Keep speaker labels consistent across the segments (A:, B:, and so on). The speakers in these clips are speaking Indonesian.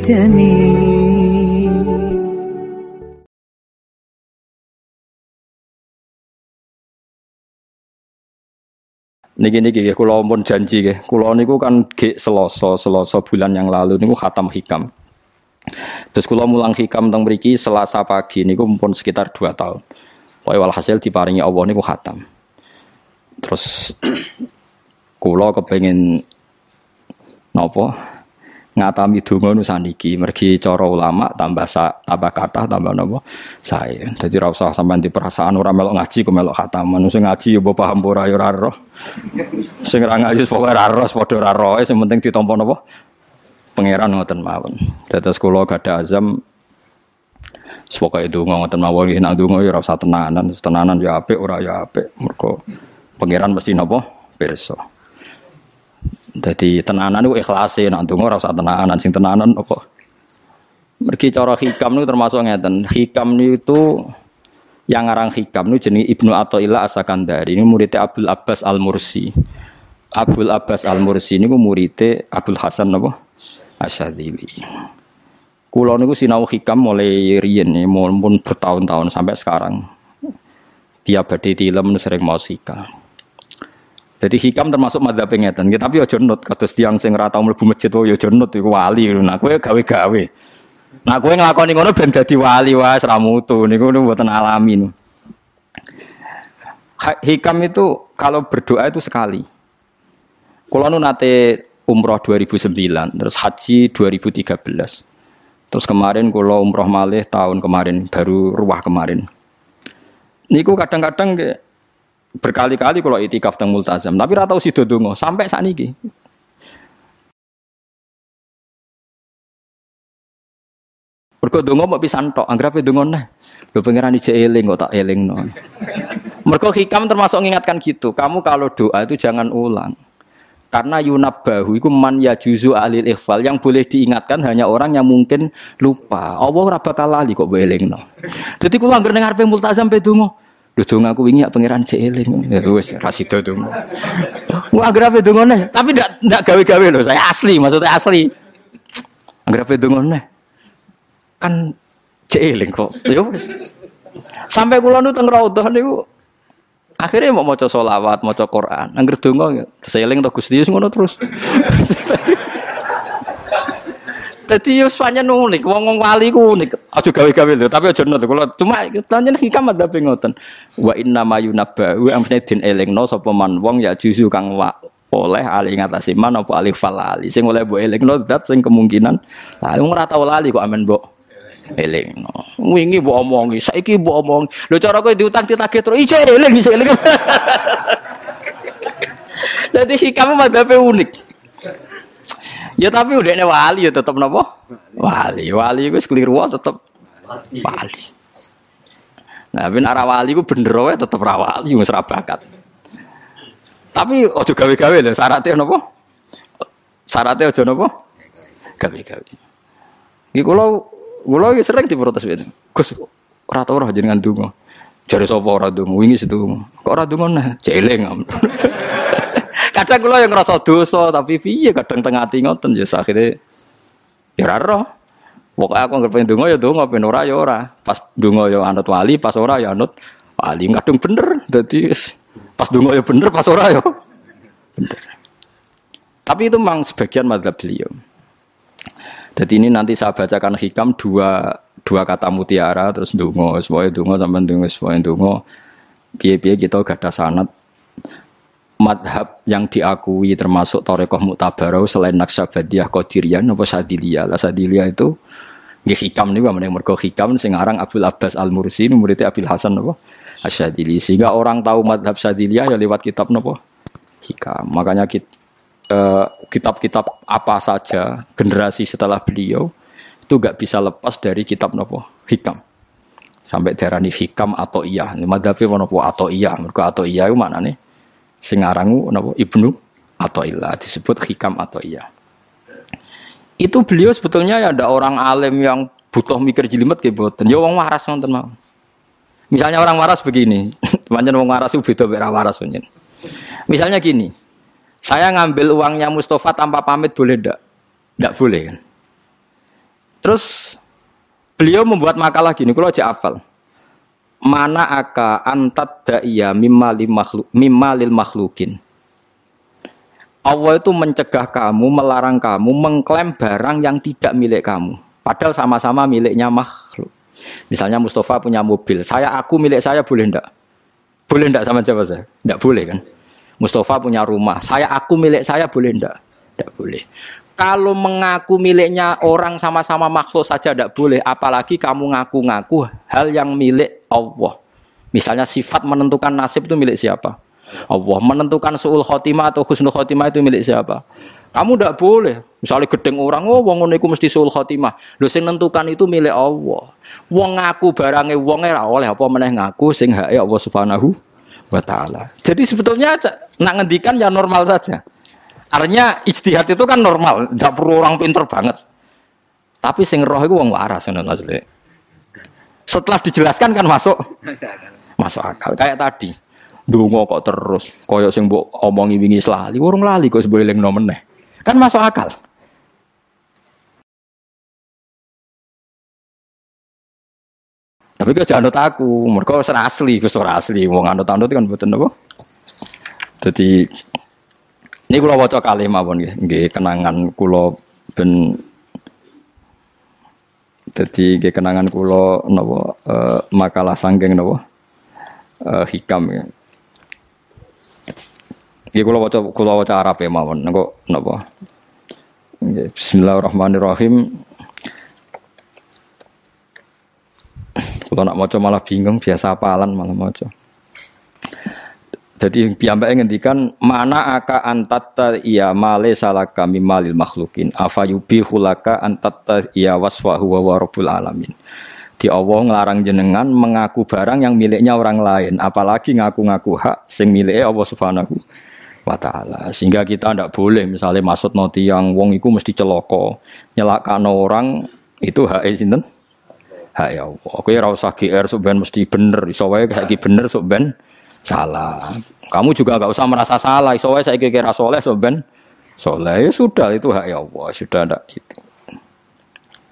A: ليتني
B: Niki niki ya kula pun janji nggih. Kula niku kan ge Selasa, Selasa bulan yang lalu niku khatam hikam. Terus kula mulang hikam teng mriki Selasa pagi niku pun sekitar 2 tahun. Pokoke walhasil diparingi Allah niku khatam. Terus kula kepengin napa ngatami donga nu saniki. Mergi cara ulama tambah sa, tambah kata tambah napa? Saya jadi ora usah sampean di perasaan ora melok ngaji ku melok khataman sing ngaji ya paham ora ya ora roh. Sing ora ngaji pokoke ora roh padha ora roh. Sing penting ditampa napa? Pangeran ngoten mawon. Dados kula gadah azam Sepokai itu ngoten mawon. Nek donga ya ora usah tenanan. Tenanan ya apik ora ya apik. Mergo pangeran mesti napa? Pirsa jadi tenanan itu ikhlas sih, nanti ora usah tenanan, sing tenanan apa? Mergi cara hikam itu termasuk ngeten. Hikam itu yang ngarang hikam itu jenis Ibnu Athaillah Asakandari. Ini muridnya Abdul Abbas Al Mursi. Abdul Abbas Al Mursi ini muridnya Abdul Hasan apa? Asyadili. Kulo niku sinau hikam mulai riyen nih, pun bertahun-tahun sampai sekarang. Dia badhe tilem sering mau hikam. Jadi hikam termasuk madhab pengetan. Ya, tapi ojo nut kados tiang sing ora tau mlebu masjid oh ya ojo nut wali. Nah kowe gawe-gawe. Nah kowe nglakoni ngono ben dadi wali wae ora mutu niku mboten alami. Hikam itu kalau berdoa itu sekali. Kulo nate umroh 2009, terus haji 2013. Terus kemarin kulo umroh malih tahun kemarin, baru ruah kemarin. Niku kadang-kadang berkali-kali kalau itikaf teng multazam, tapi ora tau sida sampai saat ini. Mergo donga mau pisan tok, anggere donga neh. Lho pangeran ije eling kok tak elingno. Mergo hikam termasuk mengingatkan gitu. Kamu kalau doa itu jangan ulang. Karena bahu itu man ya juzu alil ikhfal yang boleh diingatkan hanya orang yang mungkin lupa. Allah ora bakal lali kok elingno. Dadi kula anggere ning arepe multazam pe. Dong aku wingi pangeran cek eling. Ya wis ra sida dong. Wah agrape dongone, tapi ndak ndak gawe-gawe lho, saya asli, maksudnya asli. Agrape dongone. Kan cek eling kok. Ya wis. Sampai kula nu teng raudhah niku akhirnya mau maca selawat, maca Quran. Angger donga seling to Gusti ngono terus. Dadi yo pancen unik, wong-wong wali ku unik. Aja gawe-gawe lho, tapi aja nut kula. Cuma pancen hikam ada ngoten. Wa inna ma yunabba wa amne din elingno sapa man wong ya juzu kang wa oleh ali ngatasi man apa alih falali sing oleh mbok elingno dat sing kemungkinan lah wong ora tau lali kok amen mbok elingno wingi mbok omongi saiki mbok omongi lho cara kowe diutang ditagih terus ijo eling iso eling Jadi hikam madhabe unik. Ya tapi udah ini wali ya tetap nopo wali wali gue keliru tetap wali. Nah, bin arah wali gue bener ya tetap rawali gue serabakat. Tapi ojo gawe-gawe loh syaratnya nopo syaratnya ojo nopo gawe-gawe. Iki kulo kulo sering diprotes itu. Gus rata orang jenengan dungo. Jare sapa ora dungo wingi situ. Kok ora dungo nah celeng. Kadang kula yang ngerasa dosa tapi piye kadang tengah ati ngoten ya akhire ya ora roh. Pokoke aku anggere pengen donga ya donga, pengen ora ya ora. Pas donga ya anut wali, pas ora ya anut wali. Kadung bener. Dadi pas donga ya bener, pas ora ya bener. Tapi itu memang sebagian madhab beliau. Jadi ini nanti saya bacakan hikam dua dua kata mutiara terus dungo, semuanya dungo sampai dungo, semuanya dungo. Biaya-biaya kita gak ada sanat madhab yang diakui termasuk Torekoh Muktabarau selain Naksabadiyah Qadiriyah nopo Sadiliyah. Lah Sadiliyah itu nggih hikam nih yang mergo hikam sing aran Abdul Abbas Al Mursi muridnya Abil Hasan nopo Asyadili. Sehingga orang tahu madhab Sadiliyah ya lewat kitab nopo hikam. Makanya kit, eh, kitab-kitab apa saja generasi setelah beliau itu gak bisa lepas dari kitab nopo hikam. Sampai darani hikam atau iya madhabnya nopo atau iya mergo atau iya itu mana nih sing arangu napa Ibnu atau ilah disebut hikam atau iya. Itu beliau sebetulnya ya ada orang alim yang butuh mikir jelimet kayak boten. Ya wong waras nonton mau. Misalnya orang waras begini, banyak wong waras itu beda beda waras banyak. Misalnya gini, saya ngambil uangnya Mustafa tanpa pamit boleh ndak? Ndak boleh kan? Terus beliau membuat makalah gini, kalau aja hafal. Mana aka antat da'iyya mimma lil makhluk mimma lil makhlukin. Allah itu mencegah kamu, melarang kamu mengklaim barang yang tidak milik kamu. Padahal sama-sama miliknya makhluk. Misalnya Mustafa punya mobil, saya aku milik saya boleh ndak? Boleh ndak sama siapa saya? Ndak boleh kan? Mustafa punya rumah, saya aku milik saya boleh ndak? Ndak boleh. Kalau mengaku miliknya orang sama-sama makhluk saja tidak boleh, apalagi kamu ngaku-ngaku hal yang milik Allah. Misalnya sifat menentukan nasib itu milik siapa? Allah. Menentukan suul khotimah atau husnul khotimah itu milik siapa? Kamu tidak boleh. Misalnya gedeng orang, oh wong ngono mesti suul khotimah. Lho sing nentukan itu milik Allah. Wong ngaku barangnya wong oleh apa meneh ngaku sing hake Allah Subhanahu wa taala. Jadi sebetulnya nak ngendikan ya normal saja. Artinya ijtihad itu kan normal, tidak perlu orang pinter banget. Tapi sing roh itu wong waras ngono maksudnya. Setelah dijelaskan kan masuk masuk akal. Kayak tadi. Dungo kok terus koyo sing mbok omongi wingi lali, urung lali kok sebab eling meneh. Kan masuk akal. Tapi kau jangan aku, mereka serasli, kau serasli, wong anut-anut kan betul apa? Jadi ini kulo waca kali mawon nggih, nggih kenangan kulo ben dadi nggih kenangan kulo napa uh, makalah sanggeng napa uh, hikam ya. Nggih kulo waca kulo waca Arab ya mawon napa napa. Nggih bismillahirrahmanirrahim. Kalau nak maca malah bingung, biasa apalan malah maca. Jadi piyambake ngendikan mana aka antatta iya male salaka mimalil makhlukin afayubi hulaka antatta iya wasfahu wa rabbul alamin. Di Allah ngelarang jenengan mengaku barang yang miliknya orang lain, apalagi ngaku-ngaku hak sing miliknya Allah Subhanahu wa taala. Sehingga kita tidak boleh misalnya maksud noti yang wong iku mesti celoko, nyelakano orang itu hak sinten? Hak ya Allah. Kowe ora usah GR mesti bener, iso saiki bener sok ben salah. Kamu juga nggak usah merasa salah. Soalnya saya kira soleh, so ben soleh ya sudah itu hak ya Allah sudah ada itu.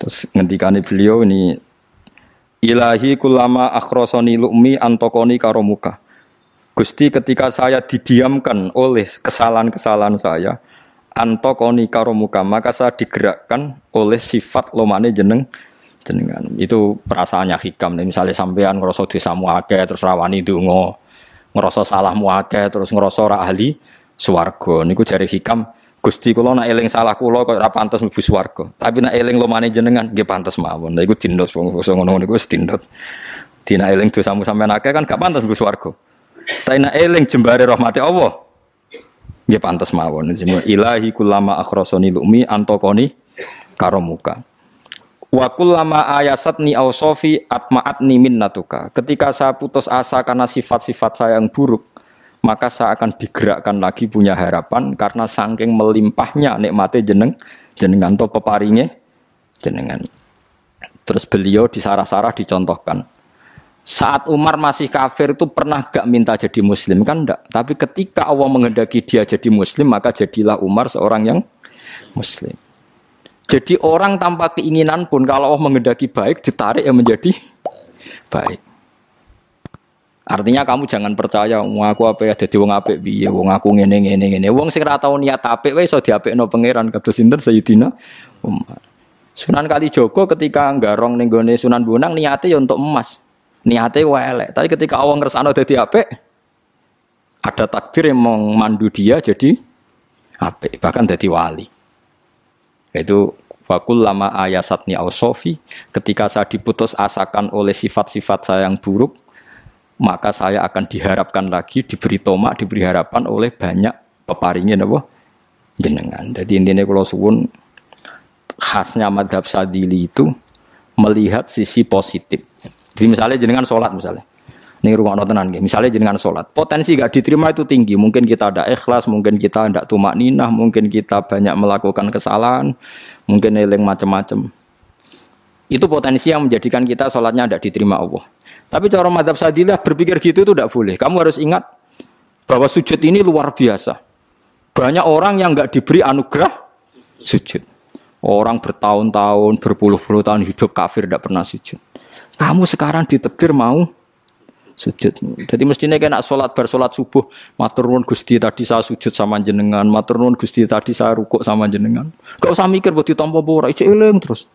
B: Terus ngendikan beliau ini ilahi kulama akhrosoni lukmi antokoni karomuka. Gusti ketika saya didiamkan oleh kesalahan-kesalahan saya, antokoni karomuka, maka saya digerakkan oleh sifat lomane jeneng jenengan. Itu perasaannya hikam. Misalnya sampean ngerasa desa muake terus rawani dungo ngerasa salah muake terus ngerasa ora ahli swarga. Niku jari hikam Gusti kula nak eling salah kula kok ora pantes mlebu swarga. Tapi nak eling lumane jenengan nggih pantes mawon. Lha iku dindot wong ngono niku wis dindot. Dina eling dosamu sampean akeh kan gak pantes mlebu swarga. Tapi nak eling jembare rahmati Allah nggih pantes mawon. Ilahi kulama akhrasani lumi antokoni karomuka Wa kullama ayasatni ausofi atma'atni minnatuka. Ketika saya putus asa karena sifat-sifat saya yang buruk, maka saya akan digerakkan lagi punya harapan karena saking melimpahnya nikmatnya jeneng jenengan to peparinge jenengan. Terus beliau di sarah-sarah dicontohkan. Saat Umar masih kafir itu pernah gak minta jadi muslim kan enggak. Tapi ketika Allah menghendaki dia jadi muslim maka jadilah Umar seorang yang muslim. Jadi orang tanpa keinginan pun kalau Allah mengendaki baik ditarik yang menjadi baik. Artinya kamu jangan percaya wong aku apa ya dadi wong apik piye, wong aku ngene ngene ngene. Wong sing ora tau niat apik wae iso diapikno pangeran kados sinten Sayyidina Umar. Sunan Kalijogo ketika nggarong ning gone Sunan Bonang niate ya untuk emas. Niate wae elek, tapi ketika Allah ngersakno dadi apik ada takdir yang memandu dia jadi apik, bahkan jadi wali. Itu Wakul lama ayasatni ausofi. Ketika saya diputus asakan oleh sifat-sifat saya yang buruk maka saya akan diharapkan lagi diberi tomak diberi harapan oleh banyak peparingin apa jenengan. Jadi intinya kalau suwun khasnya madhab sadili itu melihat sisi positif. Jadi misalnya jenengan sholat misalnya ini rumah tenan gitu. Misalnya jenengan sholat, potensi gak diterima itu tinggi. Mungkin kita ada ikhlas, mungkin kita tidak tumak ninah, mungkin kita banyak melakukan kesalahan, mungkin eling macam-macam. Itu potensi yang menjadikan kita sholatnya tidak diterima Allah. Tapi cara madhab sadilah berpikir gitu itu tidak boleh. Kamu harus ingat bahwa sujud ini luar biasa. Banyak orang yang nggak diberi anugerah sujud. Orang bertahun-tahun, berpuluh-puluh tahun hidup kafir tidak pernah sujud. Kamu sekarang ditegir mau sujud. Jadi mestinya kena sholat bersolat subuh, matur nuwun Gusti tadi saya sujud sama jenengan, matur nuwun Gusti tadi saya rukuk sama jenengan. Gak usah mikir buat ditompo itu eling terus.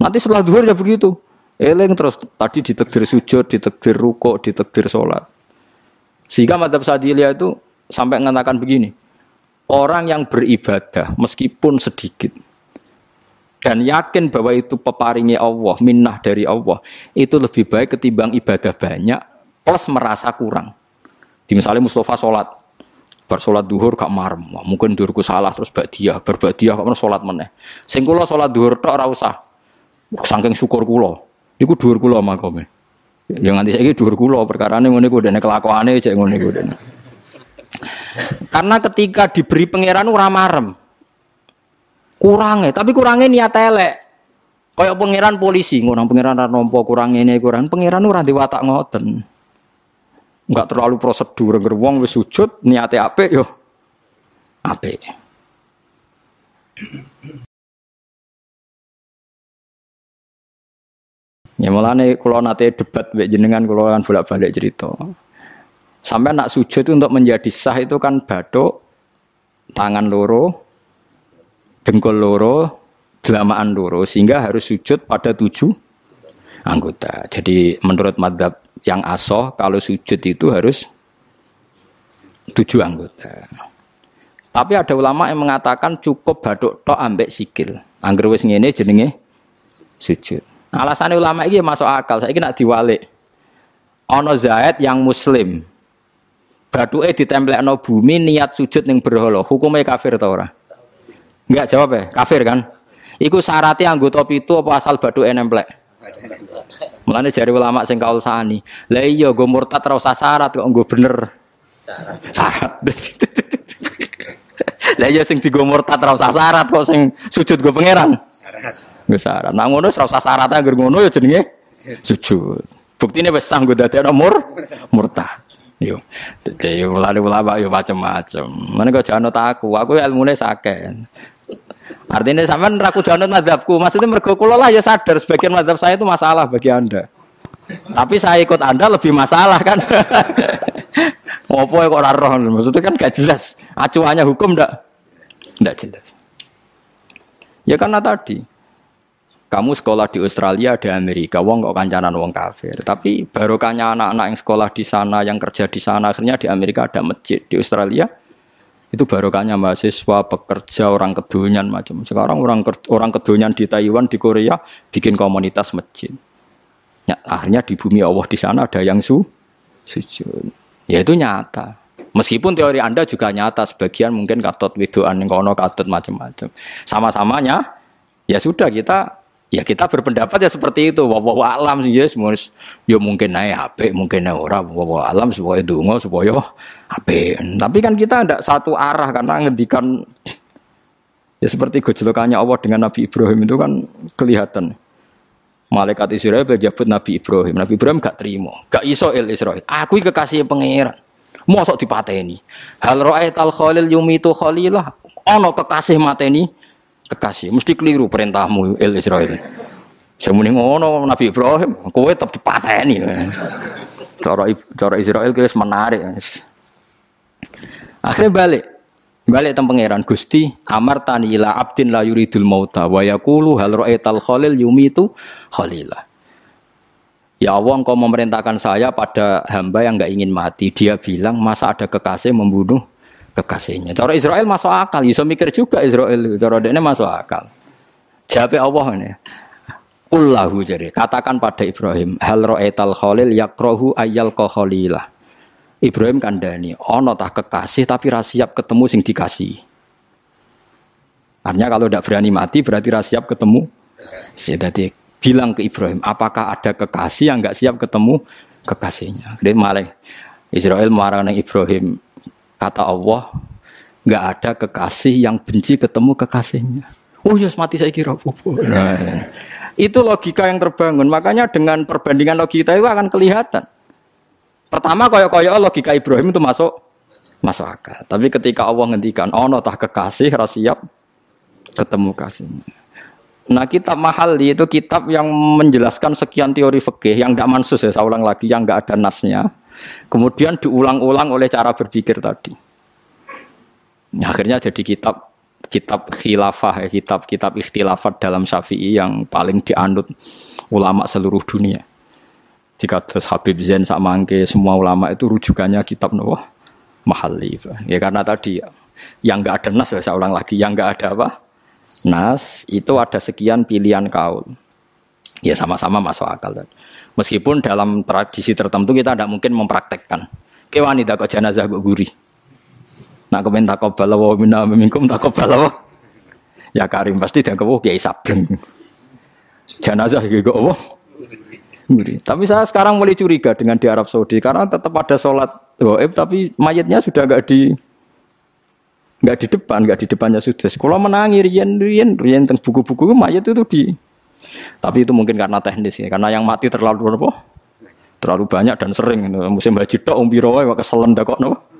B: Nanti setelah duhur ya begitu. Eling terus tadi ditegir sujud, ditegir rukuk, ditegir sholat. Sehingga madhab Sadiliyah itu sampai mengatakan begini. Orang yang beribadah meskipun sedikit dan yakin bahwa itu peparingnya Allah, minnah dari Allah, itu lebih baik ketimbang ibadah banyak plus merasa kurang. Di misalnya Mustafa sholat, bersolat duhur gak marem, mungkin duhurku salah terus badiah, berbadiah kok sholat meneh. Sing kula sholat duhur tok ora usah. Saking syukur kula. Iku duhur kula makome. Ya nganti saiki duhur kula perkarane ngene ku dene kelakuane cek ngene ku. Karena ketika diberi pangeran ora marem. Kurangnya, tapi kurangnya niat elek. Kayak pangeran polisi, ngurang pangeran nompo kurang ini kurang pangeran ora diwatak ngoten. Enggak terlalu prosedur gerbong wis sujud niatnya yo. Ape. Ya mulane kalau nate debat jenengan kalau kan bolak-balik cerita. Sampai nak sujud untuk menjadi sah itu kan batuk, tangan loro, dengkul loro, delamaan loro sehingga harus sujud pada tujuh anggota. Jadi menurut madhab yang asoh kalau sujud itu harus tujuh anggota. Tapi ada ulama yang mengatakan cukup baduk tok ambek sikil. Angger wis ngene jenenge sujud. Alasannya ulama ini masuk akal. Saya nak diwalik. Ono Zaid yang muslim. Baduke ditemplekno bumi niat sujud ning berhala. Hukumnya kafir ta ora? Enggak jawab ya, kafir kan? Iku syaratnya anggota pitu apa asal badu enemplek? Mulane jari ulama sing kaul sani. Lah iya gue murtad ora usah syarat kok gue bener. Syarat. Lah iya sing digo murtad ora usah syarat kok sing sujud gue pangeran. Syarat. Gue syarat. Nah ngono ora usah syarat agar ngono ya jenenge sujud. Buktine wis sah gue dadi mur murtad. Yo, yo ulama ulama yo macam-macam. Mana kau jangan aku, aku ilmunya sakit. Artinya sampean raku janut madhabku. Maksudnya mergo kula lah ya sadar sebagian madhab saya itu masalah bagi Anda. Tapi saya ikut Anda lebih masalah kan. Ngopo kok ora roh? Maksudnya kan gak jelas. Acuannya hukum ndak? Ndak jelas. Ya karena tadi kamu sekolah di Australia di Amerika, wong kok kancanan wong kafir. Tapi barokahnya anak-anak yang sekolah di sana, yang kerja di sana, akhirnya di Amerika ada masjid. Di Australia itu barokahnya mahasiswa, pekerja, orang kedonyan macam. Sekarang orang orang kedonyan di Taiwan, di Korea bikin komunitas masjid. Ya, akhirnya di bumi Allah di sana ada yang su sujud. Ya itu nyata. Meskipun teori Anda juga nyata, sebagian mungkin katut widoan kono katut macam-macam. Sama-samanya ya sudah kita ya kita berpendapat ya seperti itu. Wawa alam sih yes ya mungkin naik HP mungkin naik ora. Wawa alam supaya dungo supaya HP tapi kan kita tidak satu arah karena ngendikan ya seperti gejolokannya Allah dengan Nabi Ibrahim itu kan kelihatan. Malaikat Israel berjabut Nabi Ibrahim. Nabi Ibrahim gak terima. Gak iso il Israel. Aku kekasih pangeran. Mosok dipateni. Hal ra'aital khalil yumitu khalilah. Ono kekasih mateni kekasih. Mesti keliru perintahmu El Israel. Semuni ngono Nabi Ibrahim, kowe tetap dipateni. Cara cara Israel guys menarik. Akhirnya balik. Balik teng pangeran Gusti Amar tani abdin la yuridul mauta wa yaqulu hal ra'aital khalil yumitu khalilah. Ya Allah engkau memerintahkan saya pada hamba yang enggak ingin mati. Dia bilang masa ada kekasih membunuh kekasihnya. Cara Israel masuk akal, bisa mikir juga Israel. Cara dia masuk akal. Jawab Allah ini. Kullahu jadi katakan pada Ibrahim hal ro'etal khalil yakrohu ayal khalilah. Ibrahim kandani ono tak kekasih tapi rasiap ketemu sing dikasih. Artinya kalau tidak berani mati berarti rasiap ketemu. Jadi bilang ke Ibrahim, apakah ada kekasih yang nggak siap ketemu kekasihnya? Dia malah Israel marah Ibrahim, Kata Allah, nggak ada kekasih yang benci ketemu kekasihnya. Oh ya mati saya kira nah, itu logika yang terbangun. Makanya dengan perbandingan logika itu akan kelihatan. Pertama koyok-koyok logika Ibrahim itu masuk masuk akal. Tapi ketika Allah ngendikan, oh no tah kekasih rasiap ketemu kasihnya. Nah kitab Mahali itu kitab yang menjelaskan sekian teori fikih yang tidak mansus ya, saya ulang lagi, yang nggak ada nasnya. Kemudian diulang-ulang oleh cara berpikir tadi. Nah, akhirnya jadi kitab kitab khilafah ya, kitab kitab ikhtilafat dalam syafi'i yang paling dianut ulama seluruh dunia. Jika terus Habib Zain sama Angke semua ulama itu rujukannya kitab Nawa Mahali. Ya karena tadi yang nggak ada nas ya, saya ulang lagi, yang nggak ada apa nas itu ada sekian pilihan kaul. Ya sama-sama masuk akal. Meskipun dalam tradisi tertentu kita tidak mungkin mempraktekkan. Ke wanita kok jenazah kok gurih. Nak komen takobal wa minna minkum takobal Ya Karim pasti dia kau kiai sableng. Jenazah gitu kok Gurih. Tapi saya sekarang mulai curiga dengan di Arab Saudi karena tetap ada sholat goib tapi mayatnya sudah agak di nggak di depan, nggak di depannya sudah. Kalau menangi rian rian rian tentang buku-buku mayat itu di. Tapi itu mungkin karena teknis ya, karena yang mati terlalu apa? Terlalu banyak dan sering. Musim haji tok umbiro wae keselen kok no.